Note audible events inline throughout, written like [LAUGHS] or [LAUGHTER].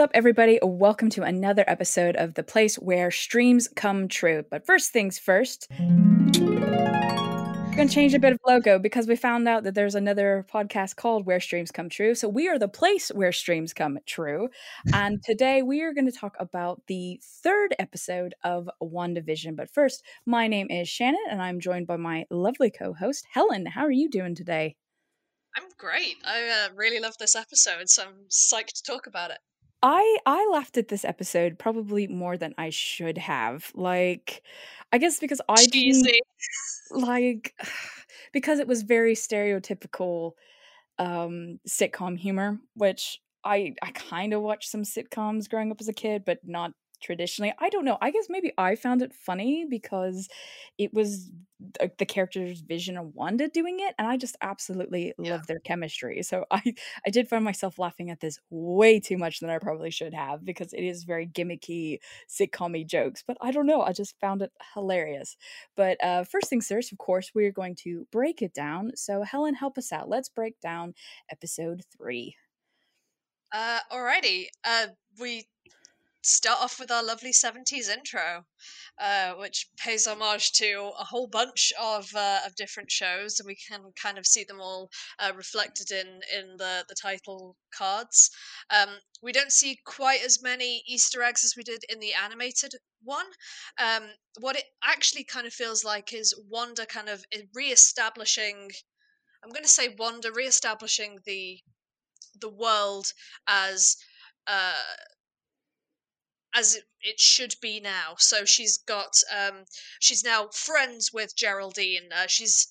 What's up, everybody? Welcome to another episode of The Place Where Streams Come True. But first things first, we're going to change a bit of logo because we found out that there's another podcast called Where Streams Come True. So we are the place where streams come true. [LAUGHS] And today we are going to talk about the third episode of WandaVision. But first, my name is Shannon and I'm joined by my lovely co host, Helen. How are you doing today? I'm great. I uh, really love this episode, so I'm psyched to talk about it. I I laughed at this episode probably more than I should have. Like, I guess because I didn't Cheesy. like [SIGHS] because it was very stereotypical um sitcom humor, which I I kind of watched some sitcoms growing up as a kid, but not traditionally. I don't know. I guess maybe I found it funny because it was the, character's vision of Wanda doing it, and I just absolutely Yeah. love their chemistry. So [LAUGHS] I I did find myself laughing at this way too much than I probably should have because it is very gimmicky sitcomy jokes. But I don't know. I just found it hilarious. But uh, first things first, of course, we're going to break it down. So Helen, help us out. Let's break down episode three. Uh, alrighty. Uh, we start off with our lovely 70s intro, uh, which pays homage to a whole bunch of uh, of different shows, and we can kind of see them all uh, reflected in in the the title cards. Um, we don't see quite as many Easter eggs as we did in the animated one. Um, what it actually kind of feels like is Wanda kind of i- re-establishing. I'm going to say Wanda re-establishing the the world as uh as it, it should be now. So she's got um she's now friends with geraldine. Uh, she's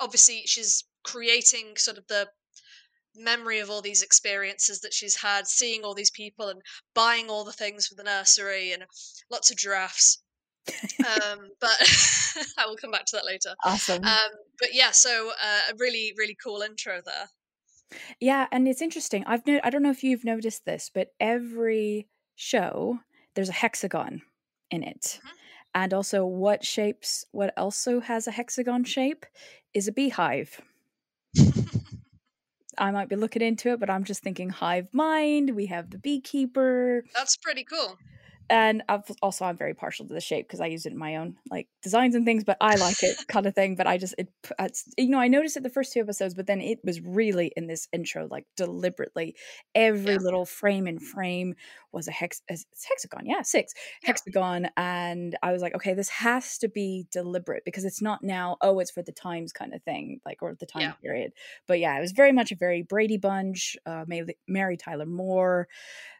obviously she's creating sort of the memory of all these experiences that she's had seeing all these people and buying all the things for the nursery and lots of giraffes. Um [LAUGHS] but [LAUGHS] i will come back to that later. Awesome. um but yeah so uh, a really really cool intro there. Yeah, and it's interesting. I've no- I don't know if you've noticed this, but every show there's a hexagon in it. Mhm. And also what shapes what also has a hexagon shape is a beehive. [LAUGHS] I might be looking into it, but I'm just thinking hive mind, we have the beekeeper, that's pretty cool and I've, also I'm very partial to the shape because I use it in my own like designs and things, but I like it [LAUGHS] kind of thing. But I just it you know I noticed it the first two episodes, but then it was really in this intro like deliberately every Yeah. little frame and frame was a hex it's hexagon yeah six Yeah. hexagon and I was like okay this has to be deliberate because it's not now oh it's for the times kind of thing like or the time Yeah. period but yeah it was very much a very Brady Bunch uh Mary Tyler Moore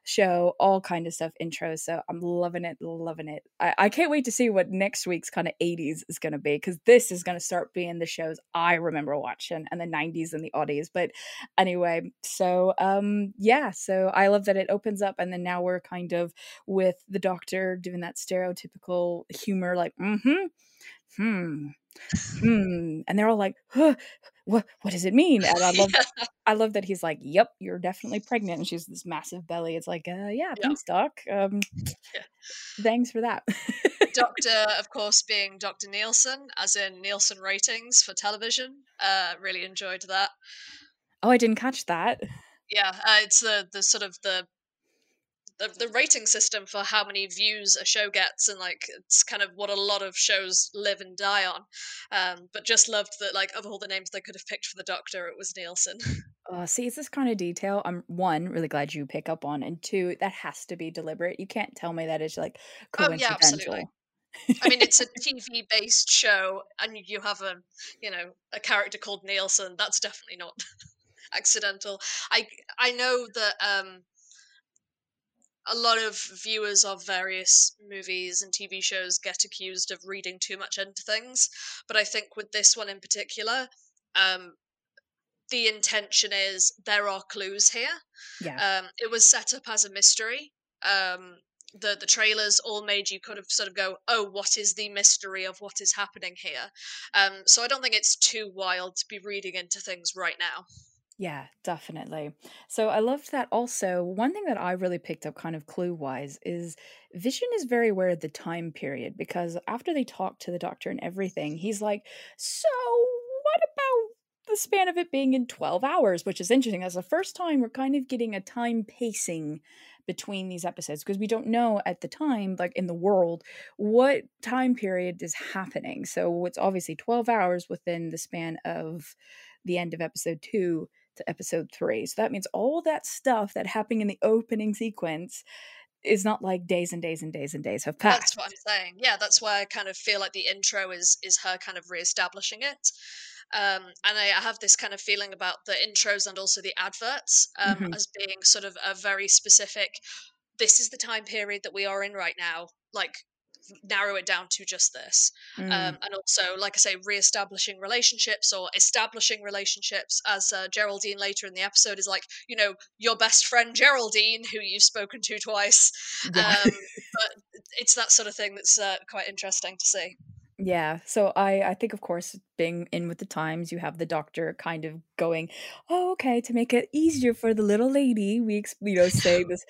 show, all kind of stuff, intros. So I'm loving it, loving it. I, I can't wait to see what next week's kind of 80s is going to be because this is going to start being the shows I remember watching and the 90s and the oddies. But anyway, so um yeah, so I love that it opens up and then now we're kind of with the doctor doing that stereotypical humor, like, mm-hmm, hmm. Hmm. And they're all like, huh, what what does it mean? And I [LAUGHS] love yeah. I love that he's like, "Yep, you're definitely pregnant." And she's this massive belly. It's like, uh, yeah, Yeah. thanks, doc. Um, [LAUGHS] Yeah. thanks for that. Doctor, [LAUGHS] of course, being Dr. Nielsen, as in Nielsen ratings for television. Uh, really enjoyed that. oh, I didn't catch that. Yeah, uh, it's the the sort of the, the the rating system for how many views a show gets, and like it's kind of what a lot of shows live and die on. Um, but just loved that, like, of all the names they could have picked for the Doctor, it was Nielsen. [LAUGHS] Uh, see, it's this kind of detail. I'm one really glad you pick up on, and two, that has to be deliberate. You can't tell me that it's like Oh, yeah, absolutely. I mean, it's a [LAUGHS] TV based show, and you have a you know a character called Nielsen. That's definitely not [LAUGHS] accidental. I I know that um a lot of viewers of various movies and TV shows get accused of reading too much into things, but I think with this one in particular, um, the intention is there are clues here. yeah, Um, it was set up as a mystery. Um, the the trailers all made you kind of sort of go, oh, what is the mystery of what is happening here? Um, so I don't think it's too wild to be reading into things right now. Yeah, definitely. So I loved that. Also, one thing that I really picked up, kind of clue wise, is Vision is very aware of the time period because after they talk to the doctor and everything, he's like, "So, what about the span of it being in 12 hours, which is interesting. That's the first time we're kind of getting a time pacing between these episodes because we don't know at the time, like in the world, what time period is happening. So it's obviously 12 hours within the span of the end of episode two to episode three. So that means all that stuff that happened in the opening sequence is not like days and days and days and days have passed. That's what I'm saying. Yeah, that's why I kind of feel like the intro is is her kind of reestablishing it. Um, and I, I have this kind of feeling about the intros and also the adverts um, Mhm. as being sort of a very specific. This is the time period that we are in right now. Like narrow it down to just this Mm. um, and also like i say re-establishing relationships or establishing relationships as uh, geraldine later in the episode is like you know your best friend geraldine who you've spoken to twice Yeah. um, [LAUGHS] but it's that sort of thing that's uh, quite interesting to see Yeah, so I I think of course being in with the times, you have the doctor kind of going, "Oh, okay, to make it easier for the little lady, we ex- you know say [LAUGHS] this,"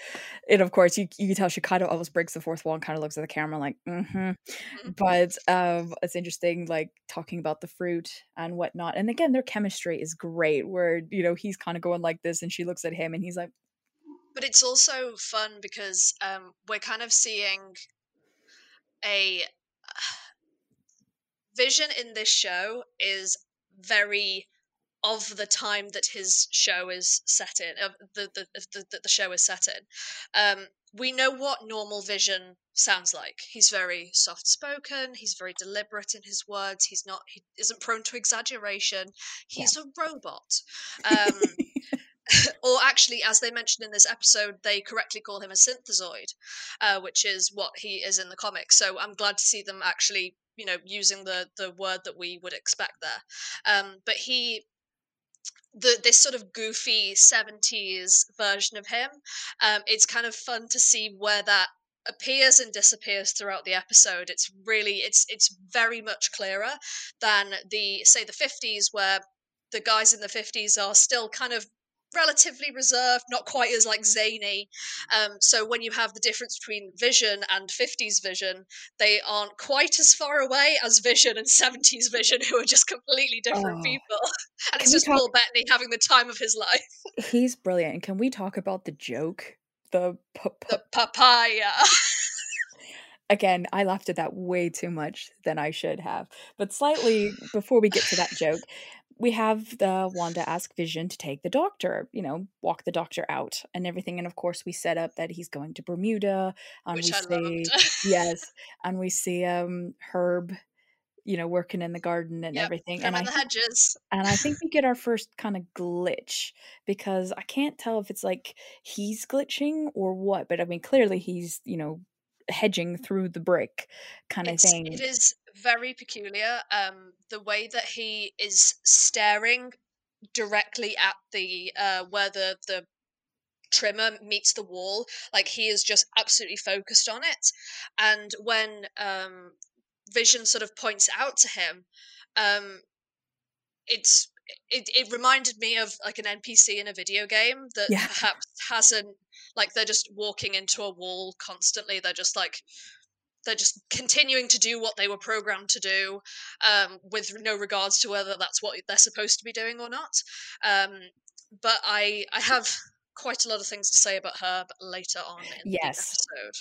and of course you you can tell she kind of almost breaks the fourth wall and kind of looks at the camera like, "Mm-hmm." Mhm. But um, it's interesting, like talking about the fruit and whatnot, and again their chemistry is great. Where you know he's kind of going like this, and she looks at him, and he's like, but it's also fun because um, we're kind of seeing a vision in this show is very of the time that his show is set in of the the, the, the the show is set in. Um we know what normal vision sounds like. He's very soft spoken he's very deliberate in his words he's not he isn't prone to exaggeration he's a robot. Um [LAUGHS] or actually, as they mentioned in this episode, they correctly call him a synthezoid, uh, which is what he is in the comics. So I'm glad to see them actually, you know, using the the word that we would expect there. Um, but he. The, this sort of goofy 70s version of him um, it's kind of fun to see where that appears and disappears throughout the episode it's really it's it's very much clearer than the say the 50s where the guys in the 50s are still kind of relatively reserved, not quite as like zany. Um, so when you have the difference between Vision and 50s Vision, they aren't quite as far away as Vision and 70s Vision, who are just completely different Oh. people. [LAUGHS] And it's just talk- Paul Bettany having the time of his life. "He's brilliant." And can we talk about the joke? The p- p- The papaya. again, I laughed at that way too much than I should have. But slightly before we get to that joke, we have the Wanda ask Vision to take the doctor, you know, walk the doctor out and everything. And of course, we set up that he's going to Bermuda, and which we see yes, [LAUGHS] and we see um Herb, you know, working in the garden and Yep, everything. And I in think hedges. and I think we get our [LAUGHS] first kind of glitch because I can't tell if it's like he's glitching or what, but I mean, clearly he's, you know, hedging through the brick kind of thing. it is very peculiar. Um, the way that he is staring directly at the uh, where the the trimmer meets the wall, like he is just absolutely focused on it. And when um, Vision sort of points out to him, um, it's it, it reminded me of like an NPC in a video game that Yeah. perhaps hasn't like they're just walking into a wall constantly. They're just like they're just continuing to do what they were programmed to do um, with no regards to whether that's what they're supposed to be doing or not um, but i i have quite a lot of things to say about her but later on in Yes. the episode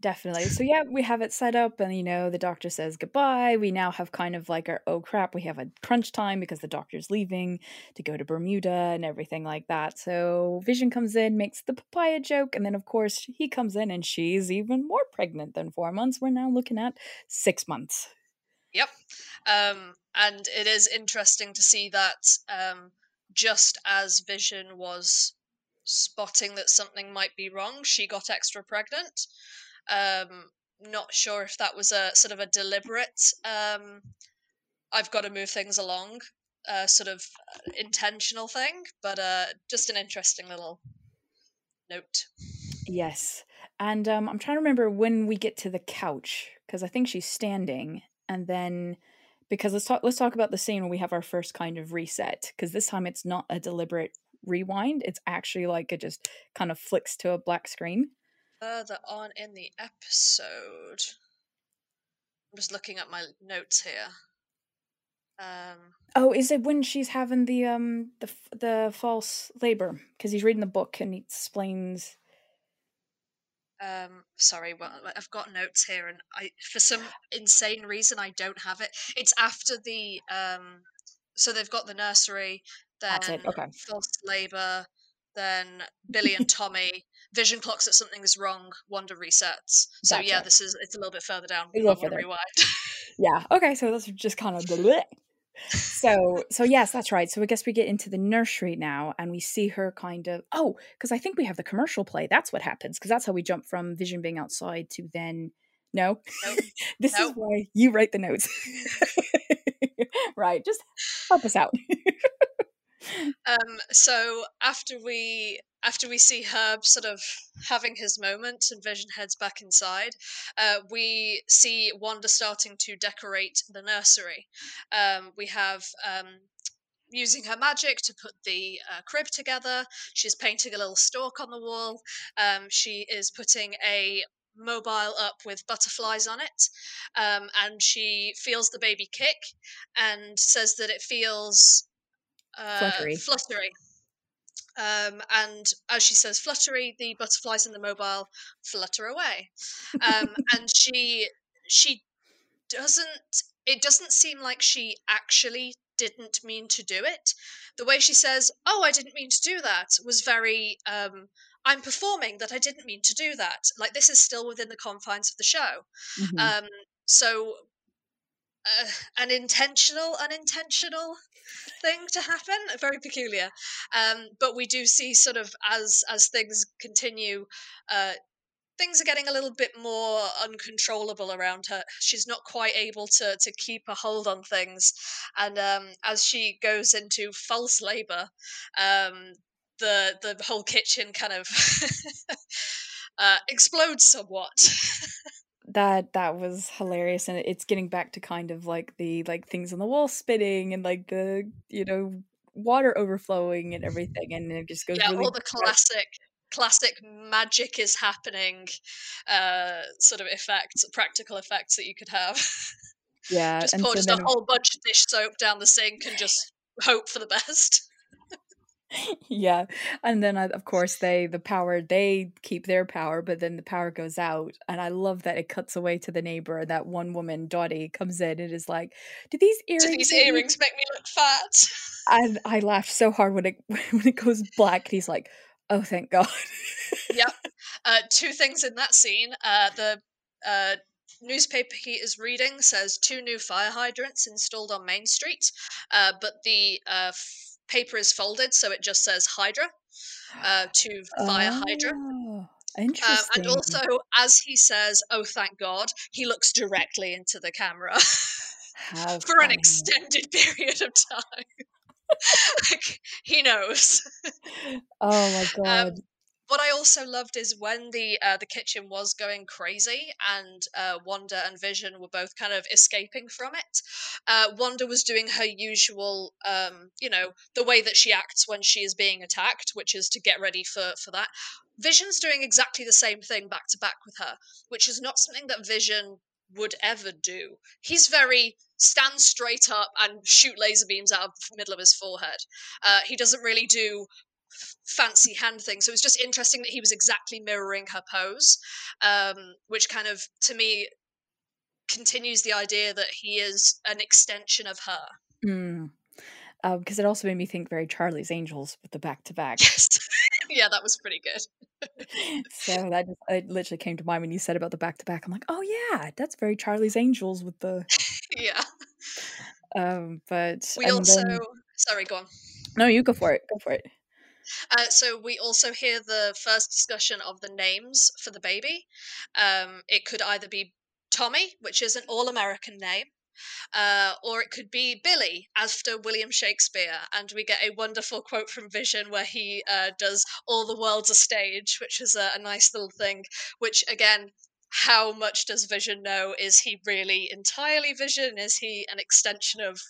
Definitely. So yeah, we have it set up and you know, the doctor says goodbye. We now have kind of like our oh crap, we have a crunch time because the doctor's leaving to go to Bermuda and everything like that. So Vision comes in, makes the papaya joke, and then of course he comes in and she's even more pregnant than 4 months. We're now looking at 6 months. Yep. Um, and it is interesting to see that um, just as Vision was spotting that something might be wrong, she got extra pregnant. Um, not sure if that was a sort of a deliberate, um, I've got to move things along, uh, sort of uh, intentional thing, but uh, just an interesting little note. Yes. And um, I'm trying to remember when we get to the couch because I think she's standing, and then because let's talk let's talk about the scene when we have our first kind of reset because this time it's not a deliberate rewind; it's actually like it just kind of flicks to a black screen. Further on in the episode, I'm just looking at my notes here. Um, oh, is it when she's having the um the the false labor? Because he's reading the book and he explains. Um, sorry, well, I've got notes here, and I, for some insane reason, I don't have it. It's after the um, so they've got the nursery, then Okay. false labor, then Billy and Tommy. Vision clocks that something is wrong. Wanda resets. So yeah, this is it's a little bit further down. A little further. rewind. [LAUGHS] Yeah. Okay. So that's just kind of the. [LAUGHS] So so yes, that's right. So I guess we get into the nursery now, and we see her kind of. Oh, because I think we have the commercial play. That's what happens. Because that's how we jump from Vision being outside to then. No, Nope. [LAUGHS] this is why you write the notes. right. Just help us out. Um, so after we after we see Herb sort of having his moment and Vision heads back inside, uh, we see Wanda starting to decorate the nursery. Um, we have um, using her magic to put the uh, crib together. She's painting a little stork on the wall. Um, she is putting a mobile up with butterflies on it, um, and she feels the baby kick and says that it feels uh, Fluttery. fluttery. Um, and as she says fluttery, the butterflies in the mobile flutter away. Um, [LAUGHS] and she she doesn't it doesn't seem like she actually didn't mean to do it. The way she says, "Oh, I didn't mean to do that," was very um, I'm performing that I didn't mean to do that. Like this is still within the confines of the show. Mhm. Um, so uh, an intentional, unintentional thing to happen, very peculiar. Um, but we do see sort of as as things continue. Uh, Things are getting a little bit more uncontrollable around her. She's not quite able to to keep a hold on things, and um, as she goes into false labor, um, the the whole kitchen kind of [LAUGHS] uh, explodes somewhat. [LAUGHS] that that was hilarious and it's getting back to kind of like the like things on the wall spitting and like the you know water overflowing and everything and it just goes yeah, really all the [LAUGHS] classic classic magic is happening uh sort of effects practical effects that you could have. Yeah [LAUGHS] just pour so just a whole bunch of dish soap down the sink and just hope for the best [LAUGHS] yeah and then uh, of course they the power they keep their power but then the power goes out and i love that it cuts away to the neighbor that one woman dottie comes in and is like do these earrings do these make me-" earrings make me look fat? And i laughed so hard when it [LAUGHS] when it goes black and he's like oh thank god. Yep [LAUGHS] uh two things in that scene uh the uh newspaper he is reading says two new fire hydrants installed on main street uh but the uh f- paper is folded so it just says hydra uh to fire hydra Oh, Um, interesting and also, as he says, "Oh, thank God," he looks directly into the camera [LAUGHS] for an extended [LAUGHS] period of time. [LAUGHS] like he knows. Oh my god. Um, what I also loved is when the uh, the kitchen was going crazy and uh, Wanda and Vision were both kind of escaping from it. Uh, Wanda was doing her usual, um, you know, the way that she acts when she is being attacked, which is to get ready for for that. Vision's doing exactly the same thing back to back with her, which is not something that Vision would ever do. He's very stand straight up and shoot laser beams out of the middle of his forehead. Uh, he doesn't really do fancy hand thing. So it was just interesting that he was exactly mirroring her pose, um, which kind of, to me, continues the idea that he is an extension of her. Mm. Because it also made me think very Charlie's Angels with the back to back. Yes. [LAUGHS] yeah, that was pretty good. [LAUGHS] So that just, it literally came to mind when you said about the back to back. I'm like, oh yeah, that's very Charlie's Angels with the. [LAUGHS] Yeah. Um, but We also. then- Sorry, go on. no, you go for it. Go for it. Uh, so we also hear the first discussion of the names for the baby. Um, it could either be Tommy, which is an all-American name, uh, or it could be Billy after William Shakespeare. And we get a wonderful quote from Vision where he uh, does "All the world's a stage," which is a, a nice little thing. Which again. How much does Vision know? Is he really entirely Vision? Is he an extension of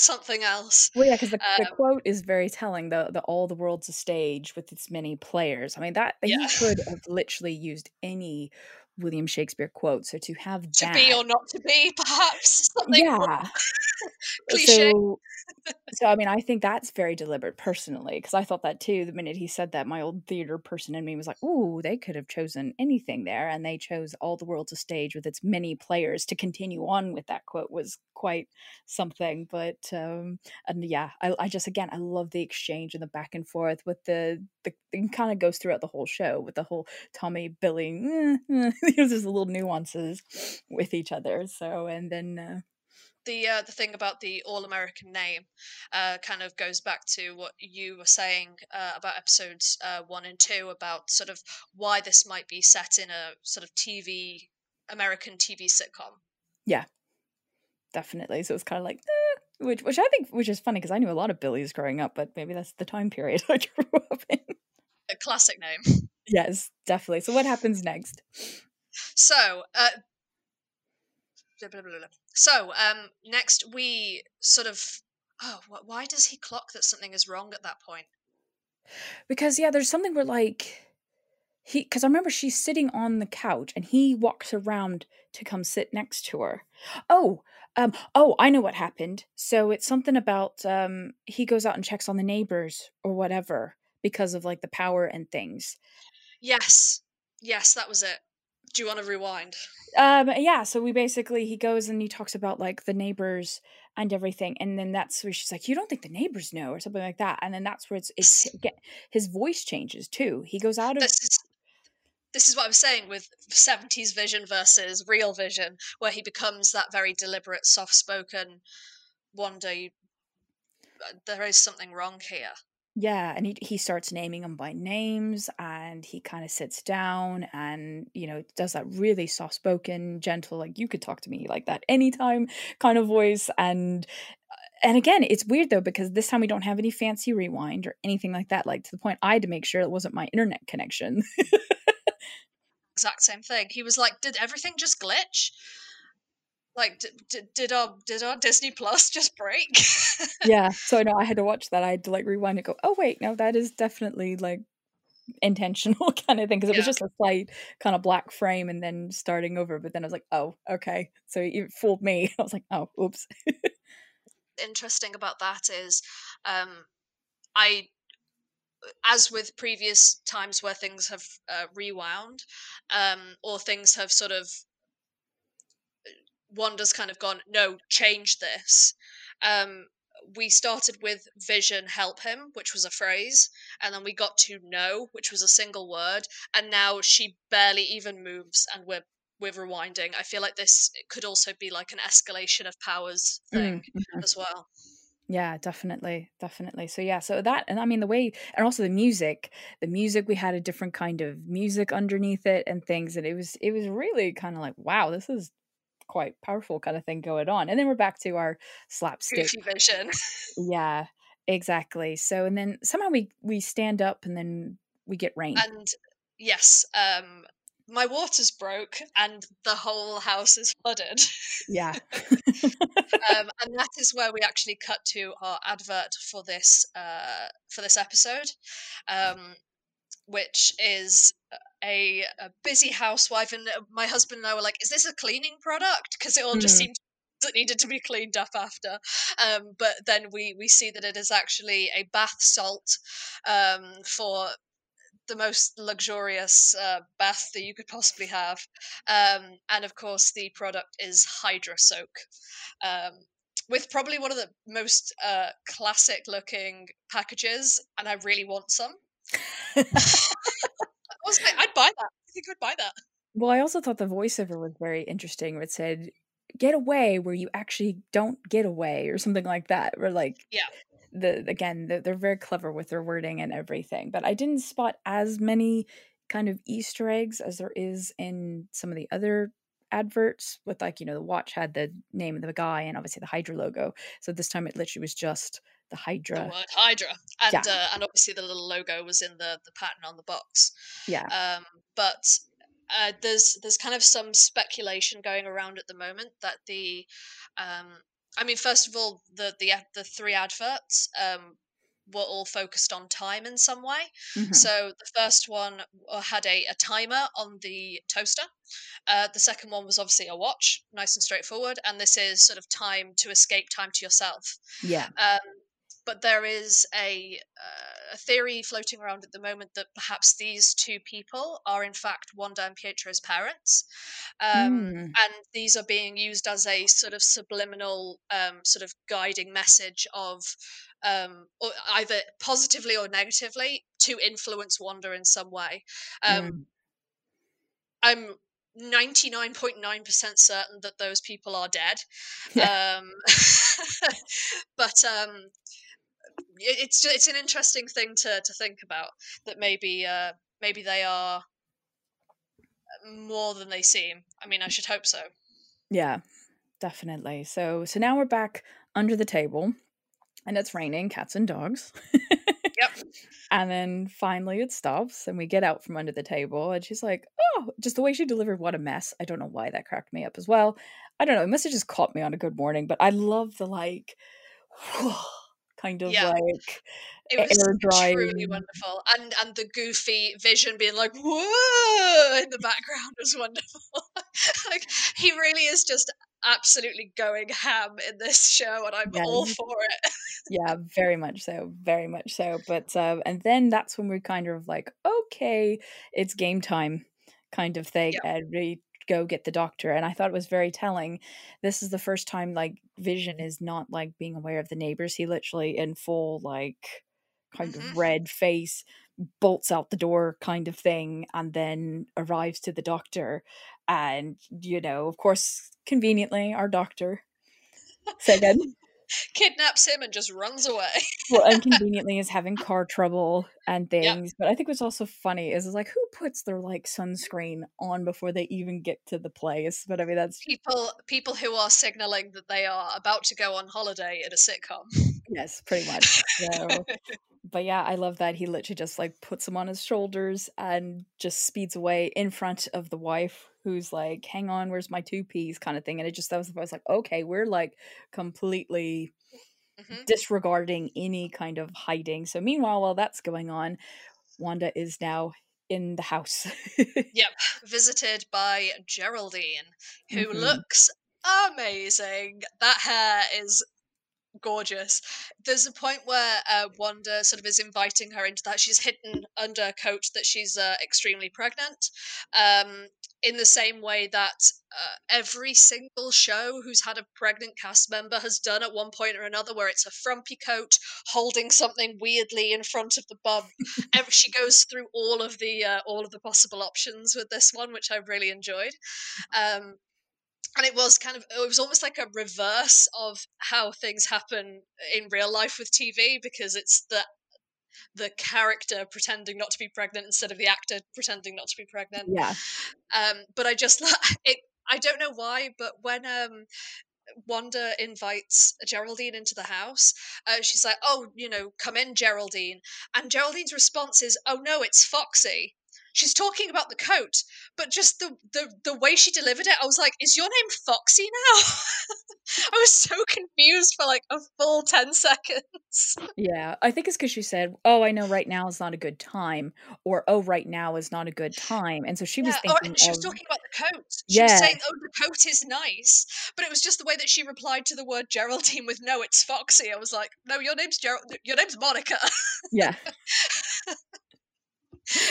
something else? Well, yeah, because the, the Um, quote is very telling. The the all the world's a stage with its many players. I mean that Yeah. he could have literally used any William Shakespeare quote. So to have to that, be or not to be, perhaps something yeah. [LAUGHS] cliche. So, so I mean, I think that's very deliberate personally because I thought that too. The minute he said that, my old theater person in me was like, "Ooh, they could have chosen anything there," and they chose "All the World's a Stage" with its many players to continue on with that quote was quite something. But um, and yeah, I, I just again I love the exchange and the back and forth with the the kind of goes throughout the whole show with the whole Tommy Billy. [LAUGHS] There's just little nuances with each other. So and then. Uh, the uh, the thing about the all American name uh, kind of goes back to what you were saying uh, about episodes uh, one and two about sort of why this might be set in a sort of TV American TV sitcom. Yeah, definitely. So it's kind of like, eh, which which I think which is funny because I knew a lot of Billies growing up, but maybe that's the time period [LAUGHS] I grew up in. A classic name. Yes, definitely. So what happens next? So, uh, blah, blah, blah, blah. So um, next we sort of. Oh, wh- why does he clock that something is wrong at that point? Because yeah, there's something where like he because I remember she's sitting on the couch and he walks around to come sit next to her. Oh, um, oh, I know what happened. So it's something about um he goes out and checks on the neighbors or whatever because of like the power and things. Yes, yes, that was it. Do you want to rewind? Um yeah, so we basically he goes and he talks about like the neighbors and everything and then that's where she's like you don't think the neighbors know or something like that and then that's where it's it's get his voice changes too. He goes out of This is this is what I was saying with 70s vision versus real vision, where he becomes that very deliberate, soft spoken wonder. You, uh, there is something wrong here. Yeah, and he he starts naming them by names, and he kind of sits down, and you know does that really soft spoken, gentle, like you could talk to me like that anytime kind of voice, and uh, and again, it's weird though because this time we don't have any fancy rewind or anything like that. Like to the point, I had to make sure it wasn't my internet connection. Exact same thing. He was like, "Did everything just glitch? Like, did did, did our did our Disney Plus just break?" yeah, [LAUGHS] so no, I had to watch that. I had to like rewind and go, oh wait, no, that is definitely like intentional [LAUGHS] kind of thing because it was just a slight kind of black frame and then starting over. But then I was like, oh, okay, so it fooled me. [LAUGHS] I was like, oh, oops. Interesting about that is, um, I as with previous times where things have uh, rewound um, or things have sort of Wanda's kind of gone, no, change this. Um, we started with vision help him, which was a phrase, and then we got to no, which was a single word, and now she barely even moves, and we're we're rewinding. I feel like this could also be like an escalation of powers thing Mm, mhm. as well. Yeah, definitely, definitely. So yeah, so that and I mean the way and also the music, the music we had a different kind of music underneath it and things and it was it was really kind of like wow, this is quite powerful kind of thing going on. And then we're back to our slapstick. Goofy vision. [LAUGHS] Yeah, exactly. So and then somehow we we stand up and then we get rain. and yes, um, my water's broke and the whole house is flooded. yeah. [LAUGHS] [LAUGHS] um, and that is where we actually cut to our advert for this uh, for this episode, um, which is a, a busy housewife. And uh, my husband and I were like, "Is this a cleaning product?" Because it all just Mhm. seemed [LAUGHS] that needed to be cleaned up after. Um, but then we we see that it is actually a bath salt um, for the most luxurious uh, bath that you could possibly have. Um, and of course, the product is Hydra Soak. Um, with probably one of the most uh, classic looking packages, and I really want some. I was like, I'd buy that. I think I'd buy that. well, I also thought the voiceover was very interesting where it said get away where you actually don't get away or something like that. Or like Yeah. the again, the, they're very clever with their wording and everything. But I didn't spot as many kind of Easter eggs as there is in some of the other adverts with like, you know, the watch had the name of the guy and obviously the Hydra logo. So this time it literally was just the Hydra. The Hydra. word Hydra, and Yeah. uh, and obviously the little logo was in the the pattern on the box. Yeah. Um, but uh, there's there's kind of some speculation going around at the moment that the, um, I mean, first of all, the the the three adverts, um, were all focused on time in some way. Mhm. So the first one uh, had a, a timer on the toaster. Uh, the second one was obviously a watch, nice and straightforward. And this is sort of time to escape, time to yourself. Yeah. Um, but there is a, uh, a theory floating around at the moment that perhaps these two people are in fact Wanda and Pietro's parents, um, Mm. and these are being used as a sort of subliminal, um, sort of guiding message of um, or either positively or negatively to influence Wanda in some way. Um, Mm. I'm 99.9% certain that those people are dead. Yeah. Um, [LAUGHS] but um, it's it's an interesting thing to, to think about that maybe uh, maybe they are more than they seem. I mean, I should hope so. Yeah, definitely. So so now we're back under the table and it's raining cats and dogs. Yep. [LAUGHS] And then finally it stops and we get out from under the table and she's like, "Oh, just the way she delivered what a mess." I don't know why that cracked me up as well. I don't know, it must have just caught me on a good morning, but I love the like [SIGHS] kind of Yeah. like It was air drying. truly wonderful, and and the goofy vision being like whoa in the background [LAUGHS] was wonderful. [LAUGHS] like he really is just absolutely going ham in this show, and I'm all for it. Yeah, very much so, very much so. But uh, and then that's when we're kind of like, okay, it's game time, kind of thing, Yeah. and we go get the doctor. And I thought it was very telling. This is the first time like Vision is not like being aware of the neighbors. He literally in full like kind Mhm. of red face bolts out the door kind of thing and then arrives to the doctor and you know of course conveniently our doctor said [LAUGHS] Kidnaps him and just runs away. well, inconveniently [LAUGHS] is having car trouble and Yep. things. But I think what's also funny is, is like who puts their like sunscreen on before they even get to the place. But I mean that's People people who are signaling that they are about to go on holiday in a sitcom. Yes, pretty much. So [LAUGHS] but yeah, I love that he literally just like puts them on his shoulders and just speeds away in front of the wife who's like, hang on, where's my two peas kind of thing. And it just that was I was like, okay, we're like completely Mhm. disregarding any kind of hiding. So meanwhile, while that's going on, Wanda is now in the house. Yep, [LAUGHS] visited by Geraldine, who Mhm. looks amazing. That hair is gorgeous. There's a point where uh, Wanda sort of is inviting her into that. She's hidden under a coat that she's uh, extremely pregnant. Um, in the same way that uh, every single show who's had a pregnant cast member has done at one point or another, where it's a frumpy coat holding something weirdly in front of the bum. Every, she goes through all of the uh, all of the possible options with this one, which I really enjoyed. Um, and it was kind of it was almost like a reverse of how things happen in real life with TV because it's the the character pretending not to be pregnant instead of the actor pretending not to be pregnant. yeah. Um, but I just [LAUGHS] it. I don't know why, but when um, Wanda invites Geraldine into the house, uh, she's like, "Oh, you know, come in, Geraldine," and Geraldine's response is, "Oh no, it's Foxy." She's talking about the coat, but just the the the way she delivered it, I was like, "Is your name Foxy now?" [LAUGHS] I was so confused for like a full ten seconds. Yeah. I think it's because she said, Oh, I know right now is not a good time, or Oh, right now is not a good time. And so she was Yeah, oh, thinking and she was talking about the coat. She was Yeah. saying, "Oh, the coat is nice," but it was just the way that she replied to the word Geraldine with "No, it's Foxy." I was like, "No, your name's Gerald. Your name's Monica." Yeah. [LAUGHS]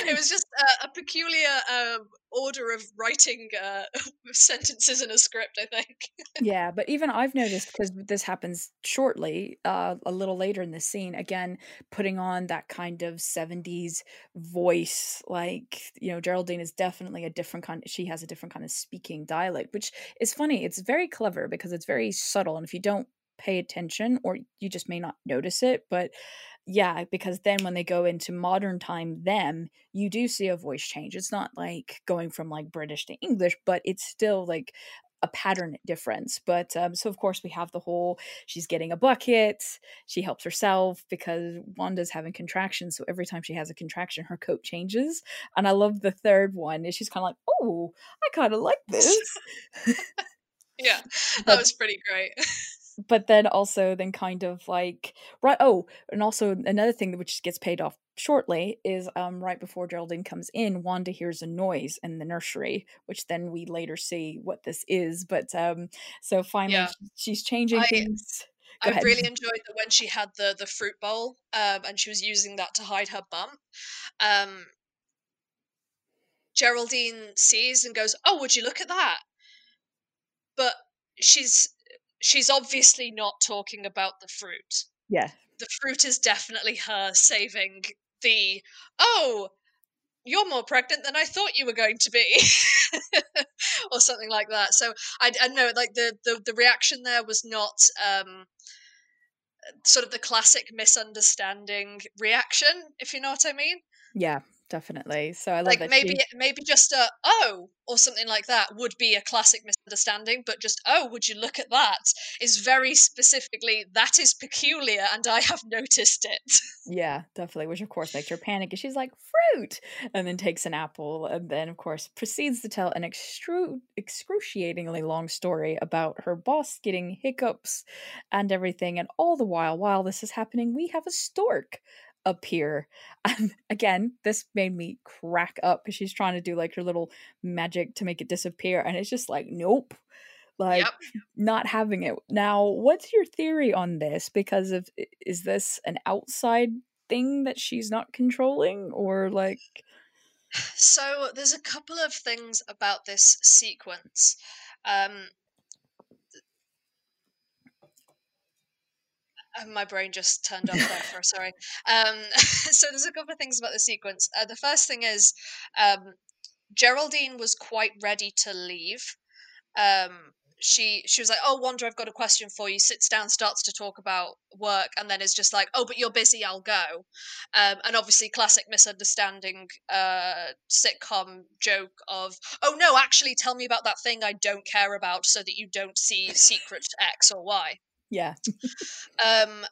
it was just uh, a peculiar um, order of writing uh, [LAUGHS] sentences in a script. I think. Yeah, but even I've noticed [LAUGHS] because this happens shortly, uh, a little later in the scene, again, putting on that kind of 70s voice. Like, you know, Geraldine is definitely a different kind, she has a different kind of speaking dialect, which is funny. It's very clever because it's very subtle. And if you don't pay attention, or you just may not notice it, but yeah, because then when they go into modern time, them, you do see a voice change. It's not like going from like British to English, but it's still like a pattern difference. But um, so of course we have the whole she's getting a bucket, she helps herself because Wanda's having contractions. So every time she has a contraction, her coat changes. And I love the third one. is She's kind of like, oh, I kind of like [LAUGHS] this. Yeah, [LAUGHS] that was pretty great. [LAUGHS] but then also then kind of like right oh and also another thing which gets paid off shortly is um right before geraldine comes in wanda hears a noise in the nursery which then we later see what this is but um so finally Yeah. she's changing I- things Go I ahead. really enjoyed that when she had the the fruit bowl, um, and she was using that to hide her bump. Um, Geraldine sees and goes, "Oh, would you look at that?" But she's she's obviously not talking about the fruit. yeah The fruit is definitely her saving the oh. You're more pregnant than I thought you were going to be, [LAUGHS] or something like that. So I, I know, like the, the the reaction there was not um, sort of the classic misunderstanding reaction, if you know what I mean. yeah definitely so i love Like maybe she, maybe just a oh or something like that would be a classic misunderstanding, but just oh, would you look at that is very specifically that is peculiar and I have noticed it. yeah definitely which of course makes her panic and she's like fruit and then takes an apple and then of course proceeds to tell an extru- excruciatingly long story about her boss getting hiccups and everything and all the while while this is happening we have a stork appear and [LAUGHS] again this made me crack up because she's trying to do like her little magic to make it disappear and it's just like nope like yep. [LAUGHS] not having it. Now, what's your theory on this? Because of is this an outside thing that she's not controlling, or like [SIGHS] So there's a couple of things about this sequence. Um, my brain just turned off there for [LAUGHS] sorry. Um, [LAUGHS] so there's a couple of things about the sequence. Uh, the first thing is um, Geraldine was quite ready to leave. Um, she she was like, "Oh, Wanda, I've got a question for you." Sits down, starts to talk about work, and then is just like, "Oh, but you're busy. I'll go." Um, and obviously, classic misunderstanding uh, sitcom joke of, "Oh no, actually, tell me about that thing I don't care about, so that you don't see secret X or Y." yeah, Um,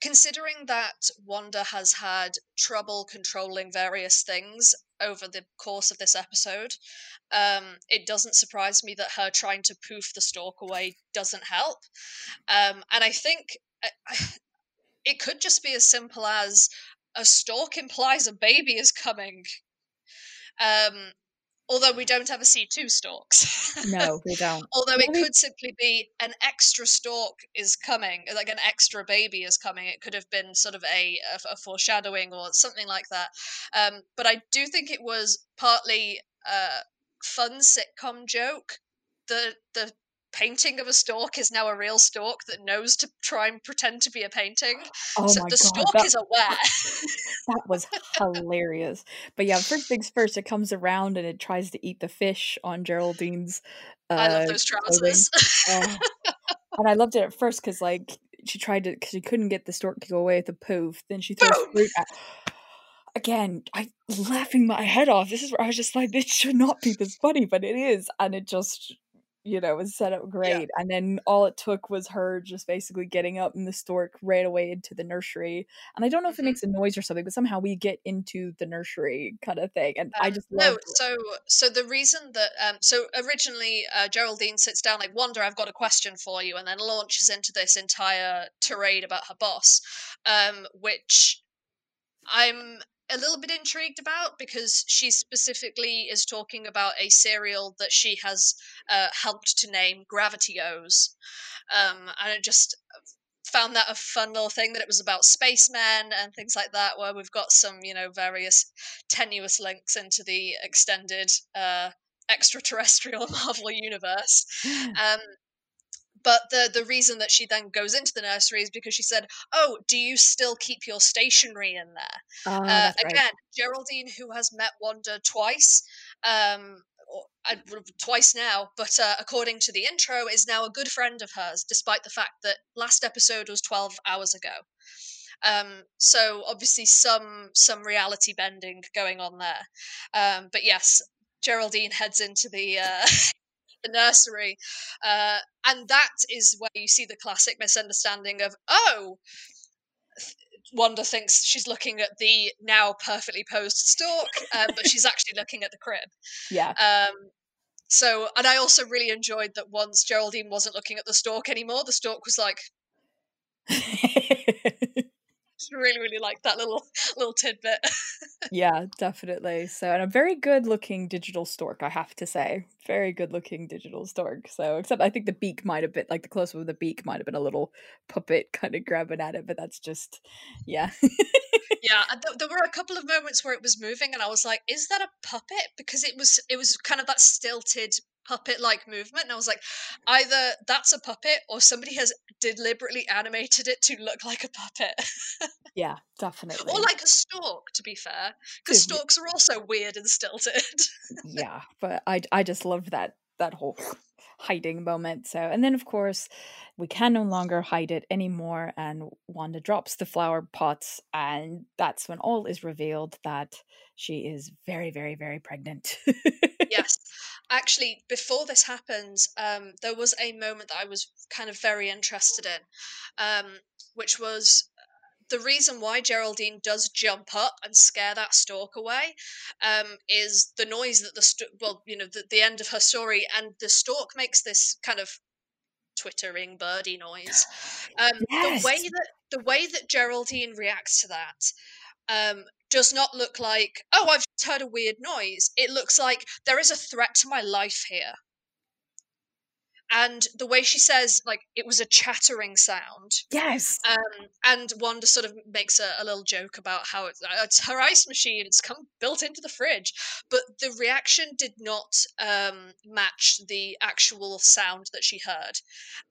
considering that Wanda has had trouble controlling various things over the course of this episode, um, it doesn't surprise me that her trying to poof the stork away doesn't help. Um, and I think I- [SIGHS] it could just be as simple as a stork implies a baby is coming. Um, although we don't ever see two storks. [LAUGHS] no, we don't. Although it could simply be an extra stork is coming, like an extra baby is coming. It could have been sort of a, a, a foreshadowing or something like that. Um, but I do think it was partly a fun sitcom joke. The the painting of a stork is now a real stork that knows to try and pretend to be a painting. Oh so my the god, stork that, is aware. that was hilarious. But yeah, first things first, it comes around and it tries to eat the fish on Geraldine's. Uh, I love those trousers. oh. and I loved it at first because like she tried to because she couldn't get the stork to go away with the poof. Then she throws fruit at. Again, I laughing my head off. This is where I was just like, this should not be this funny, but it is, and it just, you know, it was set up great. And then all it took was her just basically getting up and the stork right away into the nursery. And I don't know if it Mhm. makes a noise or something, but somehow we get into the nursery kind of thing, and I Um, just no, so so the reason that um, so originally uh, Geraldine sits down like Wanda, I've got a question for you, and then launches into this entire tirade about her boss, um, which I'm a little bit intrigued about because she specifically is talking about a cereal that she has uh, helped to name Gravity O's, um, and I just found that a fun little thing that it was about spacemen and things like that where we've got some you know various tenuous links into the extended uh, extraterrestrial [LAUGHS] marvel universe. [LAUGHS] Um, but the the reason that she then goes into the nursery is because she said oh do you still keep your stationery in there Ah, uh, that's right. again, Geraldine, who has met Wanda twice, um, or, twice now, but uh, according to the intro, is now a good friend of hers, despite the fact that last episode was twelve hours ago. Um, so obviously some some reality bending going on there. Um, but yes, Geraldine heads into the. Uh, [LAUGHS] The nursery, uh, and that is where you see the classic misunderstanding of oh, Wanda thinks she's looking at the now perfectly posed stork, um, but she's actually looking at the crib. Yeah. Um, So, and I also really enjoyed that once Geraldine wasn't looking at the stork anymore, the stork was like, [LAUGHS] [LAUGHS] really, really like that little [LAUGHS] little tidbit. [LAUGHS] yeah, definitely. So, and a very good looking digital stork, I have to say. Very good looking digital stork. So, except I think the beak might have been like the close up of the beak might have been a little puppet kind of grabbing at it, but that's just, yeah. yeah, th- there were a couple of moments where it was moving, and I was like, "Is that a puppet?" Because it was, it was kind of that stilted puppet like movement and i was like either that's a puppet or somebody has deliberately animated it to look like a puppet. Yeah [LAUGHS] definitely. or like a stork to be fair because storks are also weird and stilted. Yeah but i i just loved that that whole hiding moment so and then of course we can no longer hide it anymore and wanda drops the flower pots and that's when all is revealed that she is very very very pregnant [LAUGHS] actually before this happens um, there was a moment that i was kind of very interested in um, which was the reason why Geraldine does jump up and scare that stork away um, is the noise that the st- well, you know, the, the end of her story, and the stork makes this kind of twittering birdie noise. [GASPS] Um, yes. The way that the way that Geraldine reacts to that um, does not look like, oh, I've just heard a weird noise. It looks like there is a threat to my life here. And the way she says, like, it was a chattering sound. Yes. Um, and Wanda sort of makes a, a little joke about how it's, uh, it's, her ice machine, it's come built into the fridge. But the reaction did not um, match the actual sound that she heard.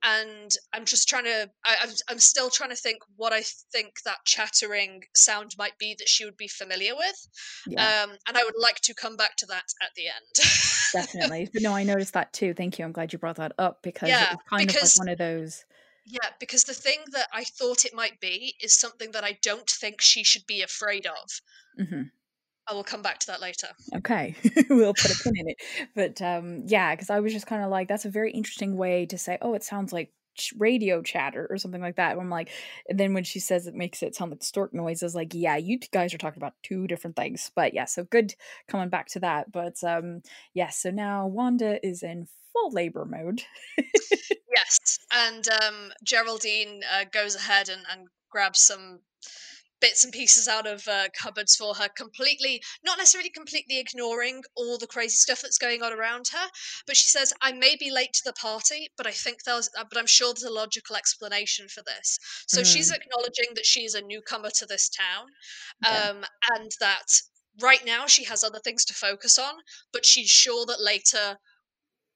And I'm just trying to, I, I'm, I'm still trying to think what I think that chattering sound might be that she would be familiar with. Yeah. Um, and I would like to come back to that at the end. [LAUGHS] Definitely. But no, I noticed that too. Thank you. I'm glad you brought that up because yeah, it's kind because, of like one of those. Yeah, because the thing that I thought it might be is something that I don't think she should be afraid of. Mm-hmm. I will come back to that later. Okay, [LAUGHS] we'll put a pin in it. But um, yeah, because I was just kind of like, that's a very interesting way to say, oh, it sounds like radio chatter or something like that. I'm like, and then when she says it makes it sound like stork noise, I was like, yeah, you guys are talking about two different things. But yeah, so good coming back to that. But um, yeah, so now Wanda is in full labor mode. [LAUGHS] yes, and um, Geraldine uh, goes ahead and, and grabs some bits and pieces out of uh, cupboards for her, completely, not necessarily completely ignoring all the crazy stuff that's going on around her. But she says, "I may be late to the party, but I think there's, uh, but I'm sure there's a logical explanation for this." So mm. she's acknowledging that she's a newcomer to this town, um, and that right now she has other things to focus on, but she's sure that later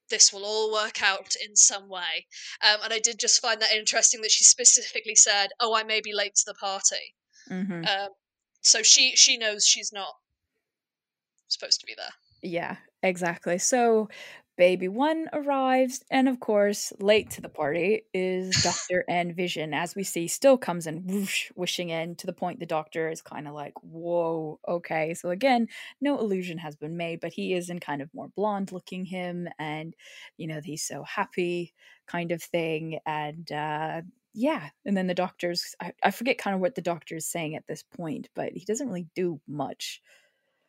this will all work out in some way. Um, and I did just find that interesting that she specifically said, "Oh, I may be late to the party." Mm-hmm. Um, so she she knows she's not supposed to be there. Yeah, exactly. So Baby One arrives, and of course, late to the party is [LAUGHS] Doctor and Vision, as we see, still comes in whoosh, wishing in to the point the Doctor is kind of like, whoa, okay. So again, no illusion has been made, but he is in kind of more blonde looking him, and you know, he's so happy kind of thing. And uh, yeah, and then the Doctor's, I, I forget kind of what the Doctor is saying at this point, but he doesn't really do much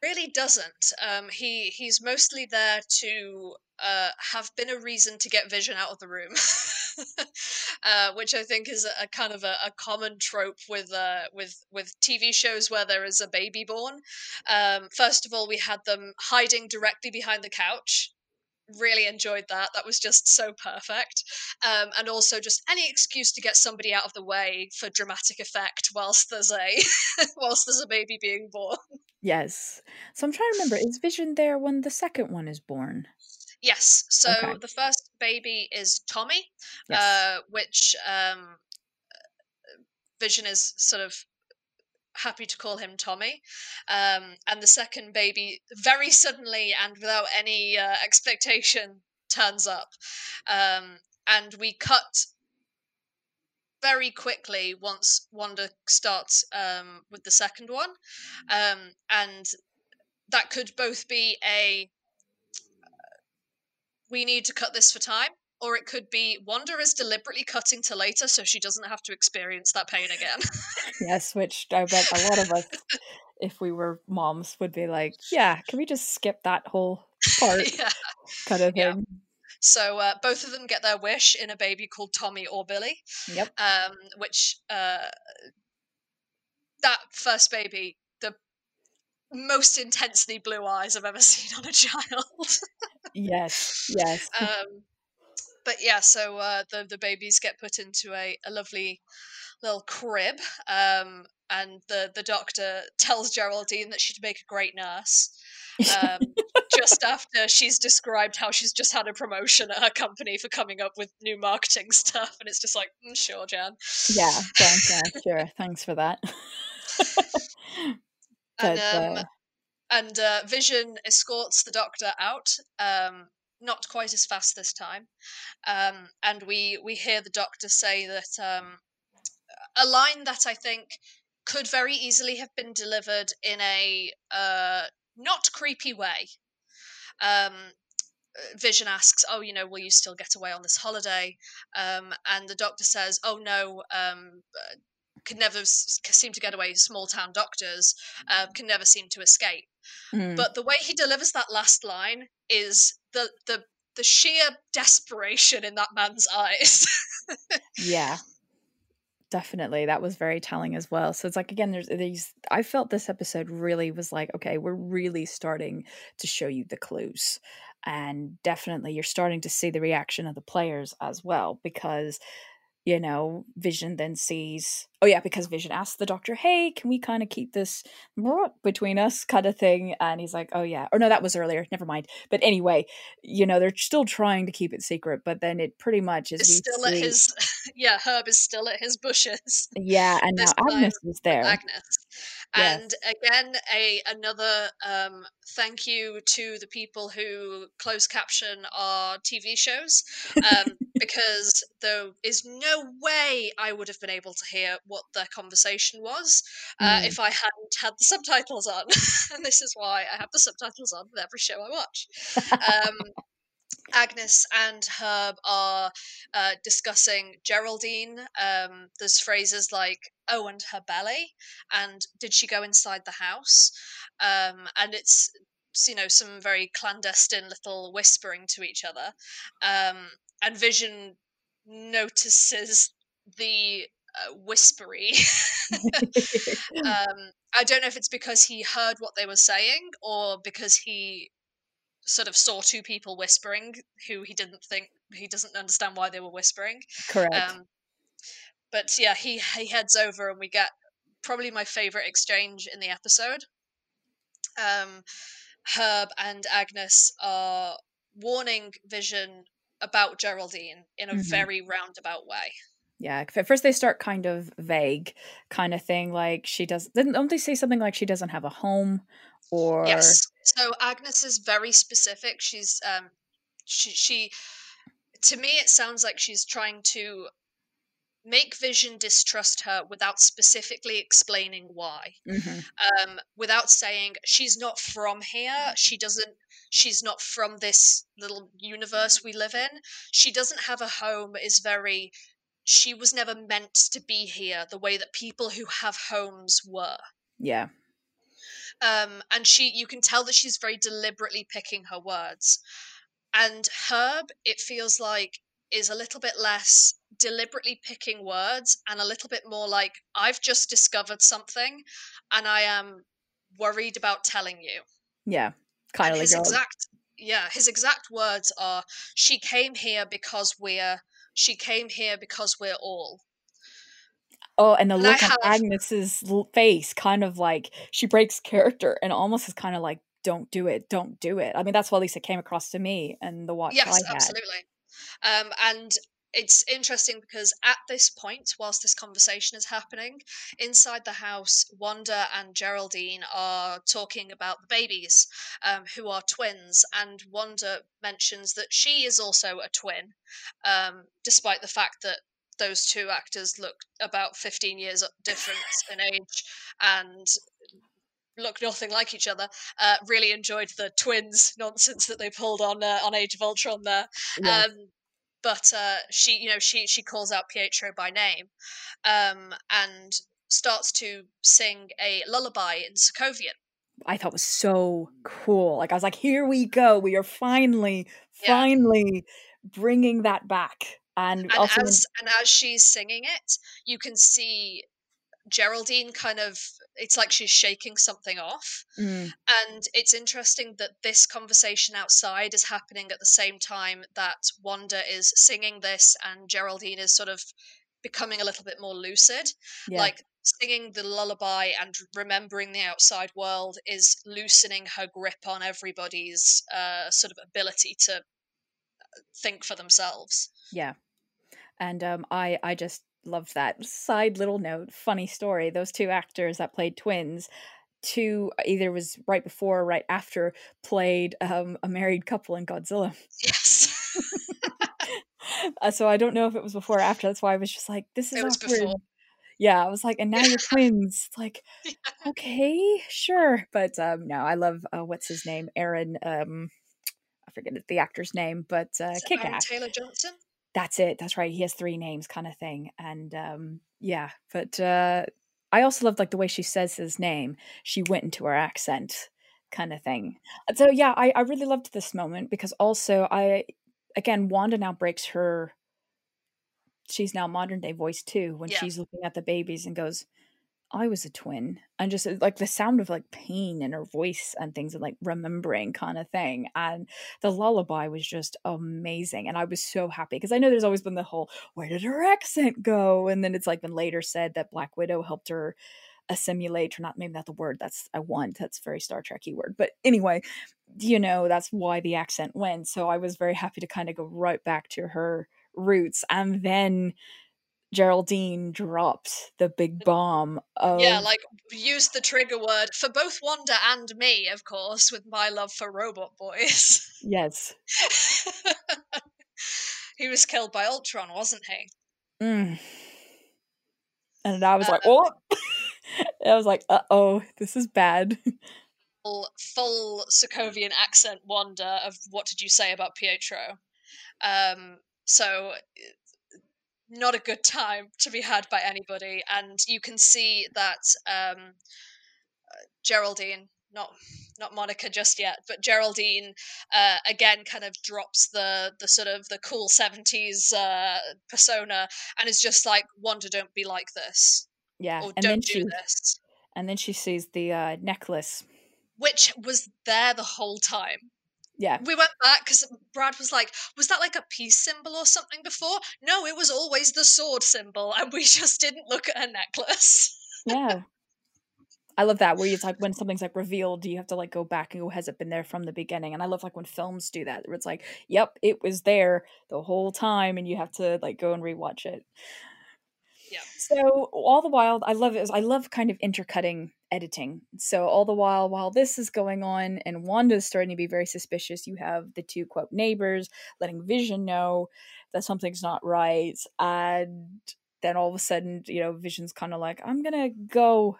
really doesn't. Um, he he's mostly there to uh, have been a reason to get Vision out of the room, [LAUGHS] uh, which I think is a, a kind of a, a, common trope with uh, with with TV shows where there is a baby born. Um, first of all, we had them hiding directly behind the couch really enjoyed that. That was just so perfect. Um, and also just any excuse to get somebody out of the way for dramatic effect whilst there's a [LAUGHS] whilst there's a baby being born. Yes. So I'm trying to remember, is Vision there when the second one is born? Yes. So okay. the first baby is Tommy, yes. uh, which um, Vision is sort of happy to call him Tommy. Um, and the second baby, very suddenly and without any uh, expectation, turns up. Um, and we cut very quickly once Wanda starts um, with the second one. Um, and that could both be a we need to cut this for time or it could be Wanda is deliberately cutting to later so she doesn't have to experience that pain again. yes, which I bet a lot of us, if we were moms, would be like, yeah, can we just skip that whole part? [LAUGHS] yeah. kind of Yeah. thing. So uh, both of them get their wish in a baby called Tommy or Billy, Yep. um, which uh, that first baby, the most intensely blue eyes I've ever [LAUGHS] seen on a child. Yes. Yes. um, but yeah, so uh, the the babies get put into a, a lovely little crib, um, and the the doctor tells Geraldine that she'd make a great nurse. Um, [LAUGHS] just after she's described how she's just had a promotion at her company for coming up with new marketing [LAUGHS] stuff, and it's just like, mm, sure, Jan. yeah. Yeah. [LAUGHS] Sure. Thanks for that. And um, uh, and uh, Vision escorts the Doctor out. Um, not quite as fast this time, um, and we we hear the Doctor say that um, a line that I think could very easily have been delivered in a uh, not creepy way. Um, Vision asks, "Oh, you know, will you still get away on this holiday?" Um, and the Doctor says, "Oh no." Um, uh, can never s- seem to get away. Small town doctors uh, can never seem to escape. mm, But the way he delivers that last line is the the the sheer desperation in that man's eyes. [LAUGHS] yeah. Definitely. That was very telling as well. So it's like again, there's these I felt this episode really was like, okay, we're really starting to show you the clues. And definitely you're starting to see the reaction of the players as well because you know, Vision then sees, oh yeah, because Vision asks the doctor, hey, can we kind of keep this between us kind of thing? And he's like, oh yeah. Or no, that was earlier. Never mind. But anyway, you know, they're still trying to keep it secret, but then it pretty much is still at his [LAUGHS] yeah, Herb is still at his bushes. yeah, and now Agnes is there. Agnes. Yes. And again, a another um, thank you to the people who close caption our TV shows, um, [LAUGHS] because there is no way I would have been able to hear what their conversation was uh, Mm. if I hadn't had the subtitles on. [LAUGHS] and this is why I have the subtitles on with every show I watch. Um, Agnes and Herb are uh, discussing Geraldine. Um, there's phrases like "oh, and her belly," and "did she go inside the house?" Um, and it's you know some very clandestine little whispering to each other. Um, and Vision notices the uh, whispery. [LAUGHS] [LAUGHS] um, I don't know if it's because he heard what they were saying or because he sort of saw two people whispering who he didn't think he doesn't understand why they were whispering. Correct. Um, but yeah, he he heads over and we get probably my favorite exchange in the episode. Um, Herb and Agnes are warning Vision about Geraldine in a Mhm. very roundabout way. yeah. At first, they start kind of vague, kind of thing. Like she does. Didn't don't they say something like she doesn't have a home, or Yes. So Agnes is very specific. She's um she she to me it sounds like she's trying to make Vision distrust her without specifically explaining why. Mhm. Um without saying she's not from here, she doesn't she's not from this little universe we live in. She doesn't have a home is very she was never meant to be here the way that people who have homes were yeah, um, and she you can tell that she's very deliberately picking her words and herb it feels like is a little bit less deliberately picking words and a little bit more like i've just discovered something and i am worried about telling you yeah. Kind of his girl. exact yeah his exact words are she came here because we're she came here because we're all Oh, and the And I look on have- Agnes's face, kind of like she breaks character, and almost is kind of like, "Don't do it, don't do it." I mean, that's what Lisa came across to me, and the watch yes I had. absolutely um, and it's interesting because at this point whilst this conversation is happening inside the house wanda and geraldine are talking about the babies um, who are twins and wanda mentions that she is also a twin um, despite the fact that those two actors look about 15 years difference [LAUGHS] in age and look nothing like each other. Uh, really enjoyed the twins nonsense that they pulled on uh, on Age of Ultron there. Yeah. Um, but uh, she, you know, she she calls out Pietro by name, um, and starts to sing a lullaby in Sokovian. I thought was so cool. Like I was like, here we go. We are finally, Yeah. finally bringing that back. And, and as and as she's singing it, you can see Geraldine kind of it's like she's shaking something off. Mm, And it's interesting that this conversation outside is happening at the same time that Wanda is singing this and Geraldine is sort of becoming a little bit more lucid. yeah, Like singing the lullaby and remembering the outside world is loosening her grip on everybody's uh, sort of ability to uh, think for themselves. yeah. And um, I, I just loved that side little note. Funny story. Those two actors that played twins, two either was right before or right after played um, a married couple in Godzilla. Yes. [LAUGHS] Uh, so I don't know if it was before or after. That's why I was just like, this is awkward. before. Yeah, I was like, and now you're [LAUGHS] twins. Like, okay, sure, but um, no, I love uh, what's his name, Aaron. Um, I forget the actor's name, but uh, Kick Ass. Taylor Johnson. That's it. That's right. He has three names, kind of thing. And um, yeah, but uh, I also loved like the way she says his name. She went into her accent, kind of thing. So yeah, I, I really loved this moment because also I, again, Wanda now breaks her. She's now modern day voice too when Yeah. she's looking at the babies and goes, "I was a twin," and just uh, like the sound of like pain in her voice and things and like remembering kind of thing. And the lullaby was just amazing, and I was so happy because I know there's always been the whole "Where did her accent go?" and then it's like been later said that Black Widow helped her assimilate or not maybe not the word that's i want that's very star trekky word but anyway you know that's why the accent went so i was very happy to kind of go right back to her roots and then geraldine dropped the big bomb of Yeah, like use the trigger word for both Wanda and me, of course, with my love for Robot Boys. yes [LAUGHS] he was killed by Ultron, wasn't he? Mm. and i was Uh, like oh [LAUGHS] i was like uh-oh this is bad Full, full Sokovian accent Wanda of what did you say about Pietro? Um, so uh, not a good time to be had by anybody, and you can see that um, Geraldine, not not Monica just yet, but Geraldine uh, again kind of drops the the sort of the cool seventies uh, persona and is just like, Wanda, don't be like this, yeah or and don't she do this, and then she sees the uh necklace which was there the whole time. Yeah We went back because Brad was like, "Was that like a peace symbol or something before?" No, it was always the sword symbol, and we [LAUGHS] just didn't look at her necklace. yeah i love that where it's like when something's like revealed you have to like go back and go has it been there from the beginning and i love like when films do that where it's like yep it was there the whole time and you have to like go and rewatch it Yeah. so all the while i love it i love kind of intercutting editing so all the while while this is going on and wanda's starting to be very suspicious you have the two quote neighbors letting vision know that something's not right and then all of a sudden you know vision's kind of like i'm gonna go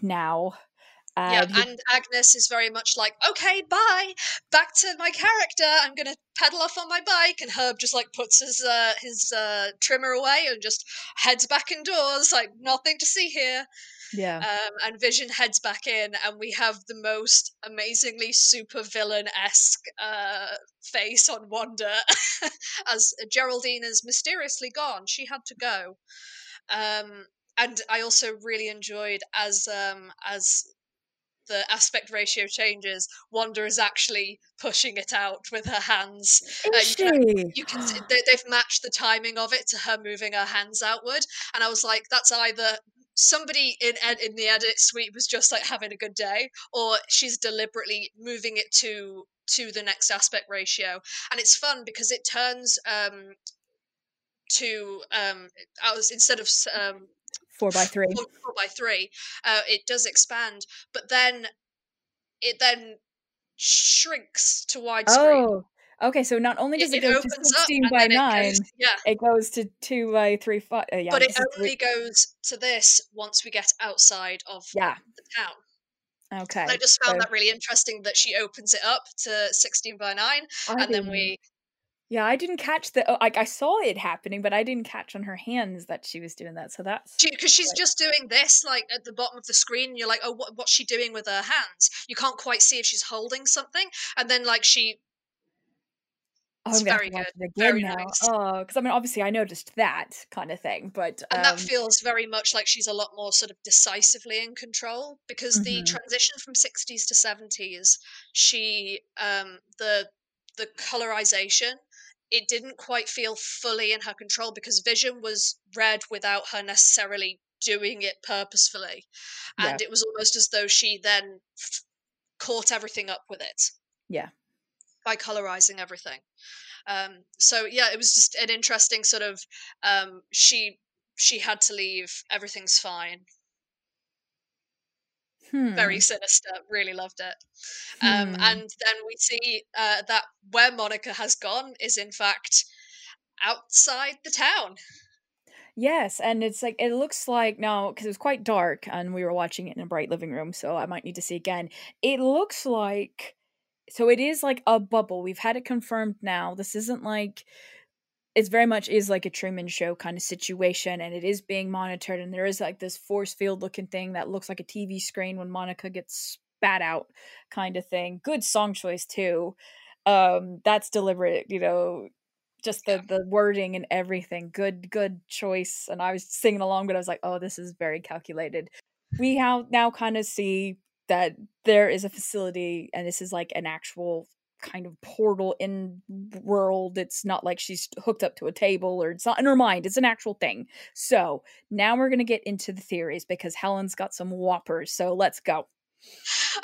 now yeah, and and Agnes is very much like, "Okay, bye, back to my character. I'm gonna pedal off on my bike." And Herb just like puts his uh, his uh, trimmer away and just heads back indoors, like nothing to see here. Yeah Um, and Vision heads back in, and we have the most amazingly super villain esque uh, face on Wanda [LAUGHS] as Geraldine is mysteriously gone. She had to go. Um, and I also really enjoyed as um, as the aspect ratio changes. Wanda is actually pushing it out with her hands. Uh, you can you can [GASPS] they, they've matched the timing of it to her moving her hands outward and i was like that's either somebody in ed- in the edit suite was just like having a good day or she's deliberately moving it to to the next aspect ratio. And it's fun because it turns um to um i was instead of um four by three. four, four by three uh it does expand but then it then shrinks to widescreen. Oh okay so not only does it, it, go to 16 by then it 9 goes, yeah it goes to 2 by 3 5 uh, yeah but it only three- goes to this once we get outside of yeah the town. okay I just found so- that really interesting that she opens it up to 16 by 9 I and then we Yeah, I didn't catch the oh, like I saw it happening, but I didn't catch on her hands that she was doing that. So that's because she, she's just doing this like at the bottom of the screen. And you're like, oh, what, what's she doing with her hands? You can't quite see if she's holding something, and then like she. Oh, It's I'm gonna have very to watch good, it again very now. nice. Oh, because I mean, obviously, I noticed that kind of thing, but and um, that feels very much like she's a lot more sort of decisively in control because the Mhm. transition from 60s to 70s she um the the colorization it didn't quite feel fully in her control because vision was read without her necessarily doing it purposefully Yeah. and it was almost as though she then f- caught everything up with it yeah, by colorizing everything. Um, so yeah, it was just an interesting sort of um, she she had to leave. Everything's fine. hmm. Very sinister. Really loved it. Um, hmm. and then we see uh, that where Monica has gone is in fact outside the town. Yes, and it's like it looks like now because it was quite dark and we were watching it in a bright living room, so I might need to see again. It looks like so it is like a bubble. We've had it confirmed now. This isn't like it's very much is like a Truman Show kind of situation, and it is being monitored. And there is like this force field looking thing that looks like a TV screen when Monica gets spat out, kind of thing. Good song choice too. Um, that's deliberate, you know. Just the the wording and everything. Good good choice. And I was singing along, but I was like, oh, this is very calculated. We now now kind of see that there is a facility, and this is like an actual kind of portal in world. It's not like she's hooked up to a table or it's not in her mind. It's an actual thing. So now we're gonna get into the theories because Helen's got some whoppers. So let's go.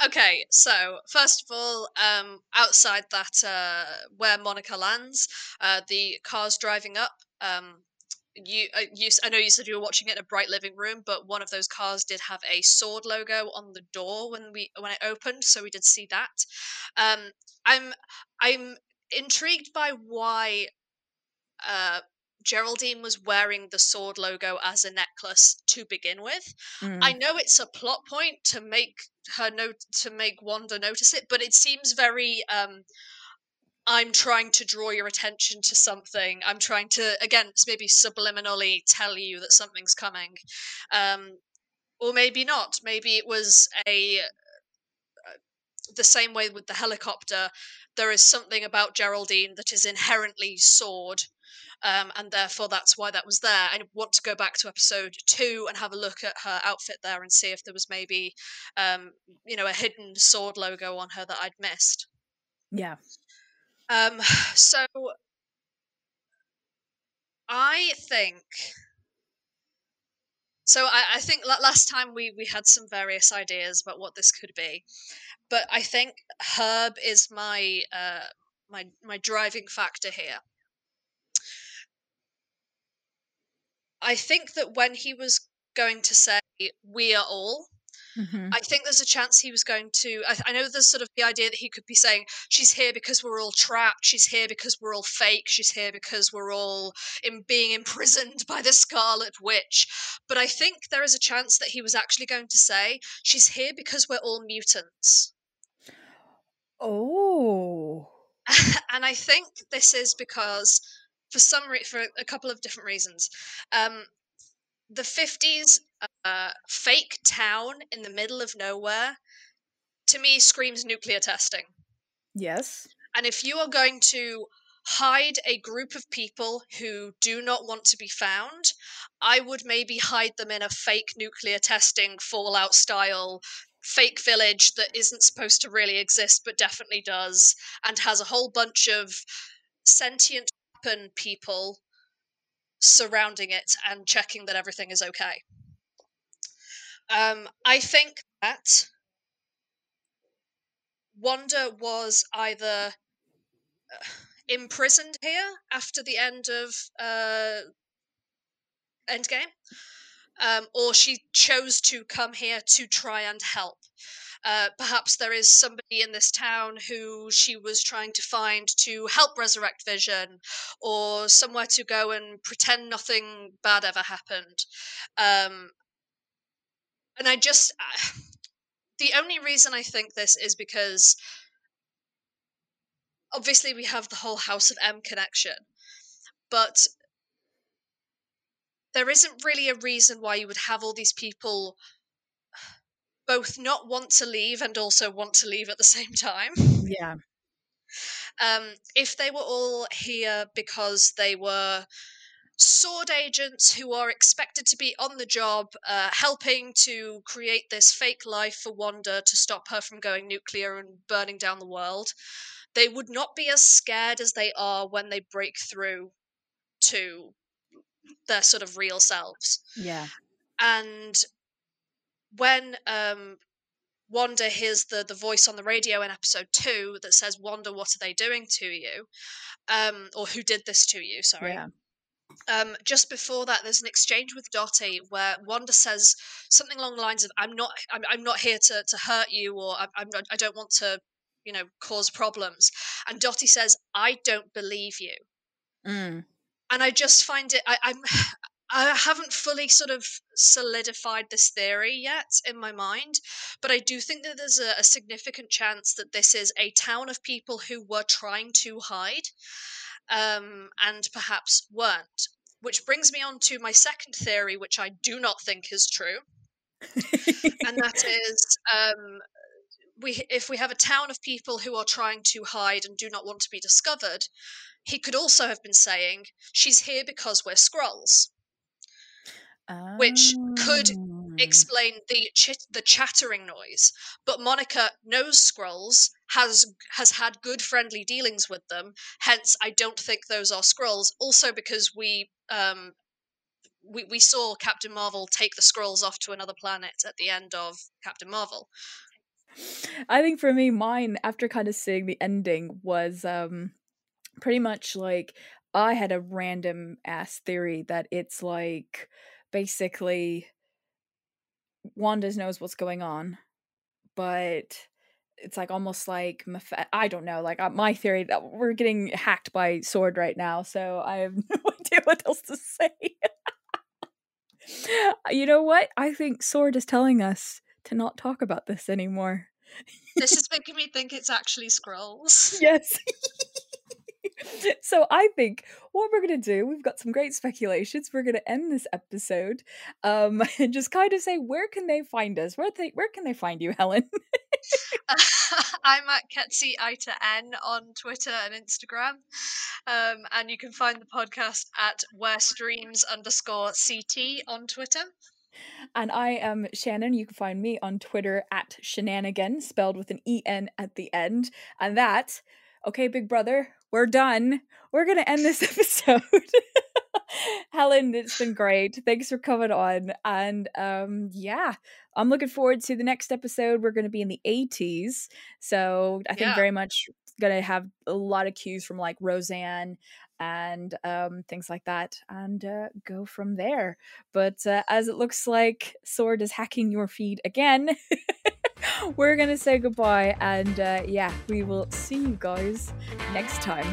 Okay, so first of all, um, outside that uh, where Monica lands, uh, the cars driving up. Um, you, uh, you, I know you said you were watching it in a bright living room, but one of those cars did have a sword logo on the door when we when it opened, so we did see that. Um, I'm I'm intrigued by why uh, Geraldine was wearing the sword logo as a necklace to begin with. Mm, I know it's a plot point to make her note to make Wanda notice it, but it seems very um I'm trying to draw your attention to something. I'm trying to again maybe subliminally tell you that something's coming. Um or maybe not. Maybe it was a the same way with the helicopter. There is something about Geraldine that is inherently sword um, and therefore that's why that was there. I want to go back to episode two and have a look at her outfit there and see if there was maybe, um, you know, a hidden sword logo on her that I'd missed. yeah. Um, [SIGHS] so I think. So I, I think last time we we had some various ideas about what this could be, but I think Herb is my uh, my my driving factor here. I think that when he was going to say "we are all," hmm I think there's a chance he was going to. I, I know there's sort of the idea that he could be saying, she's here because we're all trapped. She's here because we're all fake. She's here because we're all in being imprisoned [LAUGHS] by the Scarlet Witch. But I think there is a chance that he was actually going to say, she's here because we're all mutants. Oh. [LAUGHS] and I think this is because, for some re- for a couple of different reasons, um, the fifties uh, fake town in the middle of nowhere to me screams nuclear testing. Yes. And if you are going to hide a group of people who do not want to be found, I would maybe hide them in a fake nuclear testing Fallout style fake village that isn't supposed to really exist but definitely does and has a whole bunch of sentient weapon people surrounding it and checking that everything is okay. Um, I think that Wanda was either uh, imprisoned here after the end of uh, Endgame, um, or she chose to come here to try and help. Uh, perhaps there is somebody in this town who she was trying to find to help resurrect Vision, or somewhere to go and pretend nothing bad ever happened. Um, and I just. [SIGHS] the only reason I think this is because obviously we have the whole House of M connection, but there isn't really a reason why you would have all these people both not want to leave and also want to leave at the [LAUGHS] same time. Yeah. Um, if they were all here because they were sword agents who are expected to be on the job, uh, helping to create this fake life for Wanda to stop her from going nuclear and burning down the world, they would not be as scared as they are when they break through to their sort of real selves. Yeah. And when um, Wanda hears the the voice on the radio in episode two that says, "Wanda, what are they doing to you?" Um, or who did this to you? Sorry. Yeah. Um, just before that, there's an exchange with Dottie where Wanda says something along the lines of, "I'm not, I'm, I'm not here to, to hurt you, or I'm, I'm not, I don't want to, you know, cause problems." And Dottie says, "I don't believe you." Mm. and I just find it. I, I'm. [SIGHS] I haven't fully sort of solidified this theory yet in my mind, but I do think that there's a, a significant chance that this is a town of people who were trying to hide, um, and perhaps weren't. Which brings me on to my second theory, which I do not think is true, and that [LAUGHS] is um, we if we have a town of people who are trying to hide and do not want to be discovered, he could also have been saying she's here because we're Skrulls, which could Oh. explain the chit- the chattering noise. But Monica knows Skrulls, has has had good friendly dealings with them. Hence, I don't think those are Skrulls. Also, because we um we, we saw Captain Marvel take the Skrulls off to another planet at the end of Captain Marvel. I think for me, mine after kind of seeing the ending was um pretty much like I had a random ass theory that it's like basically Wanda knows what's going on, but it's like almost like I don't know. Like uh, my theory that we're getting hacked by Sword right now, so I have [LAUGHS] no idea what else to say. [LAUGHS] you know what? I think Sword is telling us to not talk about this anymore. This is [LAUGHS] making me think it's actually Skrulls. Yes. so I think what we're gonna do, we've got some great speculations. We're gonna end this episode, um, and just kind of say where can they find us? Where they where can they find you, Helen? [LAUGHS] I'm at Ketsi Ita N on Twitter and Instagram. Um, and you can find the podcast at where streams underscore CT on Twitter. and I am Shannon. You can find me on Twitter at shenanigan, spelled with an E N at the end. And that, okay, big brother, we're done. We're gonna end this [LAUGHS] episode. [LAUGHS] Helen, it's been great. Thanks for coming on. And um, yeah, I'm looking forward to the next episode. We're gonna be in the 80s. So I think Yeah. very much gonna have a lot of cues from like Roseanne and um, things like that, and uh, go from there. But uh, as it looks like Sword is hacking your feed again, [LAUGHS] we're gonna say goodbye. And uh, yeah, we will see you guys next time.